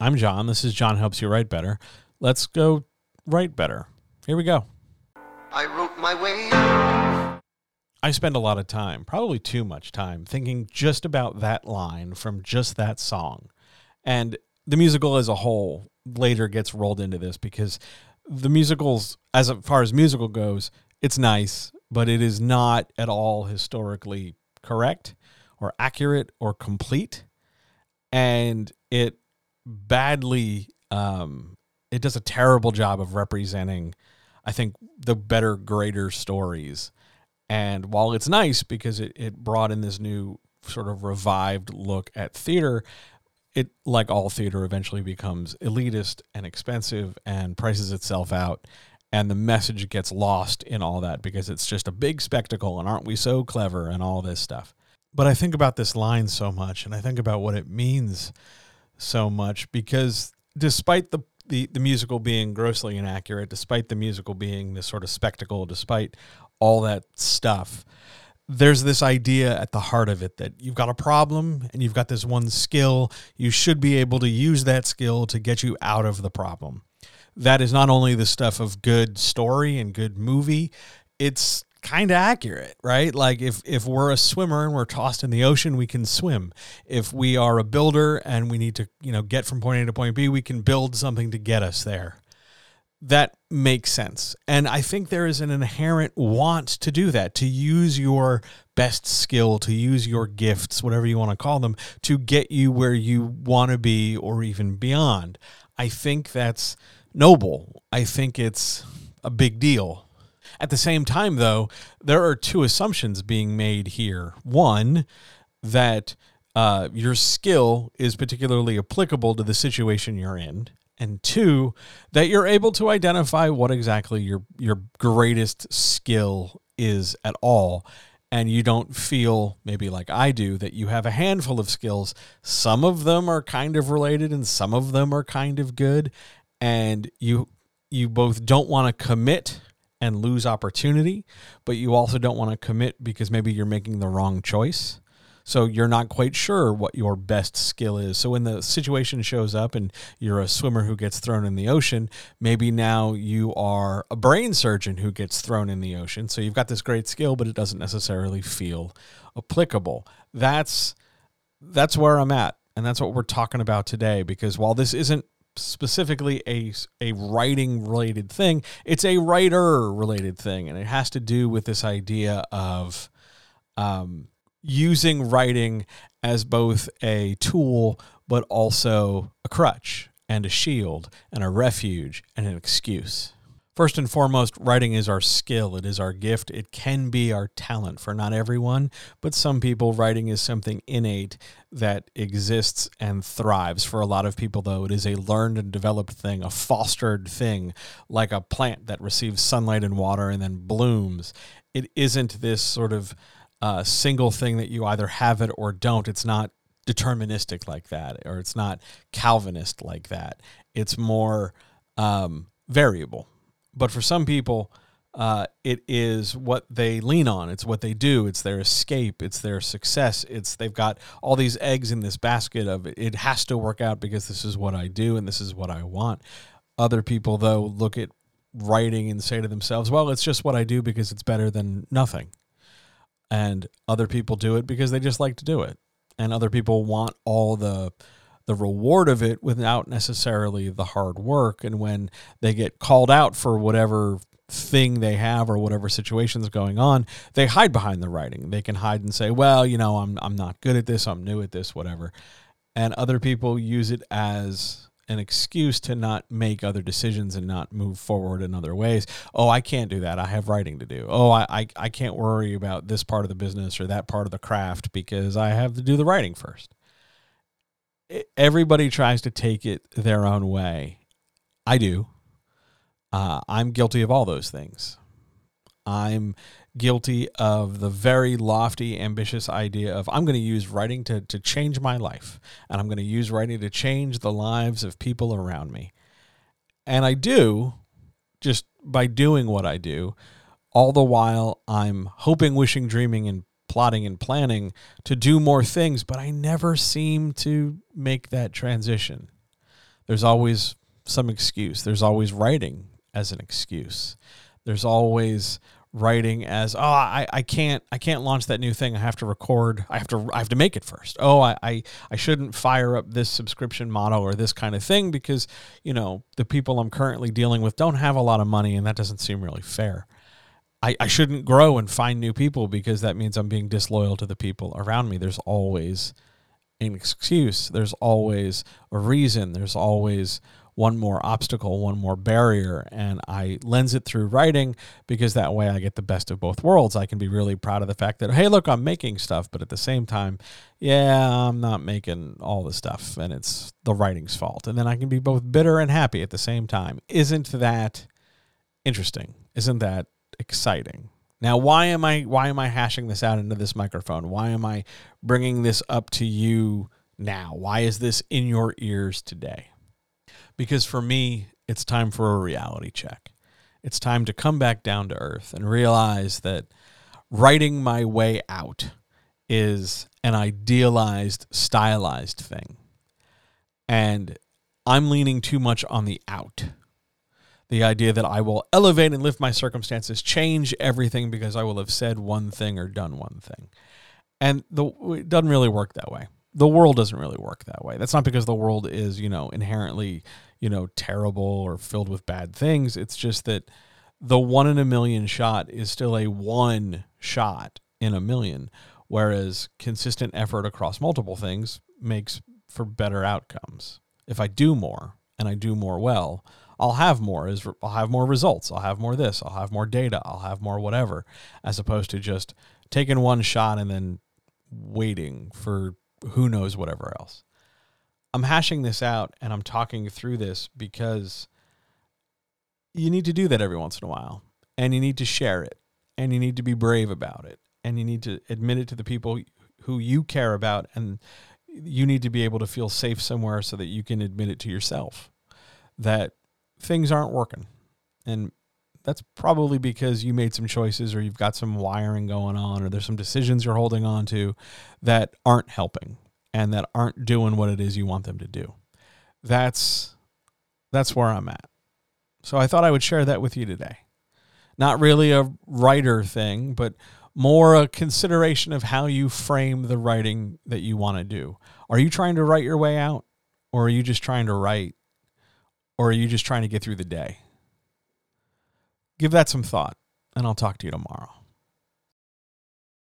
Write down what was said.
I'm John. This is John Helps You Write Better. Let's go write better. Here we go. I wrote my way. I spend a lot of time, probably too much time, thinking just about that line from just that song. And the musical as a whole later gets rolled into this because the musicals, as far as musical goes, it's nice, but it is not at all historically correct or accurate or complete. And it badly, um, it does a terrible job of representing, I think, the better, greater stories. And while it's nice because it, it brought in this new sort of revived look at theater, it, like all theater, eventually becomes elitist and expensive and prices itself out. And the message gets lost in all that because it's just a big spectacle and aren't we so clever and all this stuff. But I think about this line so much and I think about what it means so much because despite the the, the musical being grossly inaccurate, despite the musical being this sort of spectacle, despite all that stuff, there's this idea at the heart of it that you've got a problem and you've got this one skill. You should be able to use that skill to get you out of the problem. That is not only the stuff of good story and good movie, it's kind of accurate, right? Like if if we're a swimmer and we're tossed in the ocean, we can swim. If we are a builder and we need to, you know, get from point A to point B, we can build something to get us there. That makes sense. And I think there is an inherent want to do that, to use your best skill, to use your gifts, whatever you want to call them, to get you where you want to be or even beyond. I think that's noble. I think it's a big deal. At the same time, though, there are two assumptions being made here. One, that uh, your skill is particularly applicable to the situation you're in. And two, that you're able to identify what exactly your your greatest skill is at all. And you don't feel maybe like I do that you have a handful of skills. Some of them are kind of related and some of them are kind of good. And you you both don't want to commit and lose opportunity, but you also don't want to commit because maybe you're making the wrong choice. So you're not quite sure what your best skill is. So when the situation shows up and you're a swimmer who gets thrown in the ocean, maybe now you are a brain surgeon who gets thrown in the ocean. So you've got this great skill, but it doesn't necessarily feel applicable. That's that's where I'm at. And that's what we're talking about today because while this isn't specifically a, a writing related thing. It's a writer related thing, and it has to do with this idea of um, using writing as both a tool but also a crutch and a shield and a refuge and an excuse. First and foremost, writing is our skill. It is our gift. It can be our talent for not everyone, but some people, writing is something innate that exists and thrives. For a lot of people, though, it is a learned and developed thing, a fostered thing, like a plant that receives sunlight and water and then blooms. It isn't this sort of uh, single thing that you either have it or don't. It's not deterministic like that, or it's not Calvinist like that. It's more um, variable but for some people, uh, it is what they lean on. It's what they do. It's their escape. It's their success. It's they've got all these eggs in this basket of it. Has to work out because this is what I do and this is what I want. Other people, though, look at writing and say to themselves, "Well, it's just what I do because it's better than nothing." And other people do it because they just like to do it. And other people want all the the reward of it without necessarily the hard work. And when they get called out for whatever thing they have or whatever situation's going on, they hide behind the writing. They can hide and say, "Well, you know, I'm I'm not good at this. I'm new at this, whatever." And other people use it as an excuse to not make other decisions and not move forward in other ways. Oh, I can't do that. I have writing to do. Oh, I, I, I can't worry about this part of the business or that part of the craft because I have to do the writing first everybody tries to take it their own way I do. Uh, I'm guilty of all those things. I'm guilty of the very lofty, ambitious idea of I'm going to use writing to, to change my life, and I'm going to use writing to change the lives of people around me. And I do just by doing what I do, all the while I'm hoping, wishing, dreaming, and plotting and planning to do more things, but I never seem to make that transition. There's always some excuse. There's always writing as an excuse. There's always writing as oh I, I can't I can't launch that new thing I have to record I have to I have to make it first oh I, I I shouldn't fire up this subscription model or this kind of thing because you know the people I'm currently dealing with don't have a lot of money and that doesn't seem really fair I, I shouldn't grow and find new people because that means I'm being disloyal to the people around me there's always an excuse there's always a reason there's always one more obstacle, one more barrier, and I lens it through writing because that way I get the best of both worlds. I can be really proud of the fact that, hey, look, I'm making stuff, but at the same time, yeah, I'm not making all the stuff, and it's the writing's fault. And then I can be both bitter and happy at the same time. Isn't that interesting? Isn't that exciting? Now, why am I why am I hashing this out into this microphone? Why am I bringing this up to you now? Why is this in your ears today? because for me, it's time for a reality check. It's time to come back down to earth and realize that writing my way out is an idealized, stylized thing. And I'm leaning too much on the out. The idea that I will elevate and lift my circumstances, change everything because I will have said one thing or done one thing. And the, it doesn't really work that way. The world doesn't really work that way. That's not because the world is, you know, inherently you know, terrible or filled with bad things. It's just that the one in a million shot is still a one shot in a million, whereas consistent effort across multiple things makes for better outcomes. If I do more and I do more well, I'll have more is I'll have more results. I'll have more this, I'll have more data, I'll have more whatever, as opposed to just taking one shot and then waiting for who knows whatever else. I'm hashing this out and I'm talking through this because you need to do that every once in a while and you need to share it and you need to be brave about it and you need to admit it to the people who you care about and you need to be able to feel safe somewhere so that you can admit it to yourself that things aren't working and that's probably because you made some choices or you've got some wiring going on or there's some decisions you're holding on to that aren't helping and that aren't doing what it is you want them to do. That's that's where I'm at. So I thought I would share that with you today. Not really a writer thing, but more a consideration of how you frame the writing that you want to do. Are you trying to write your way out or are you just trying to write or are you just trying to get through the day? Give that some thought and I'll talk to you tomorrow.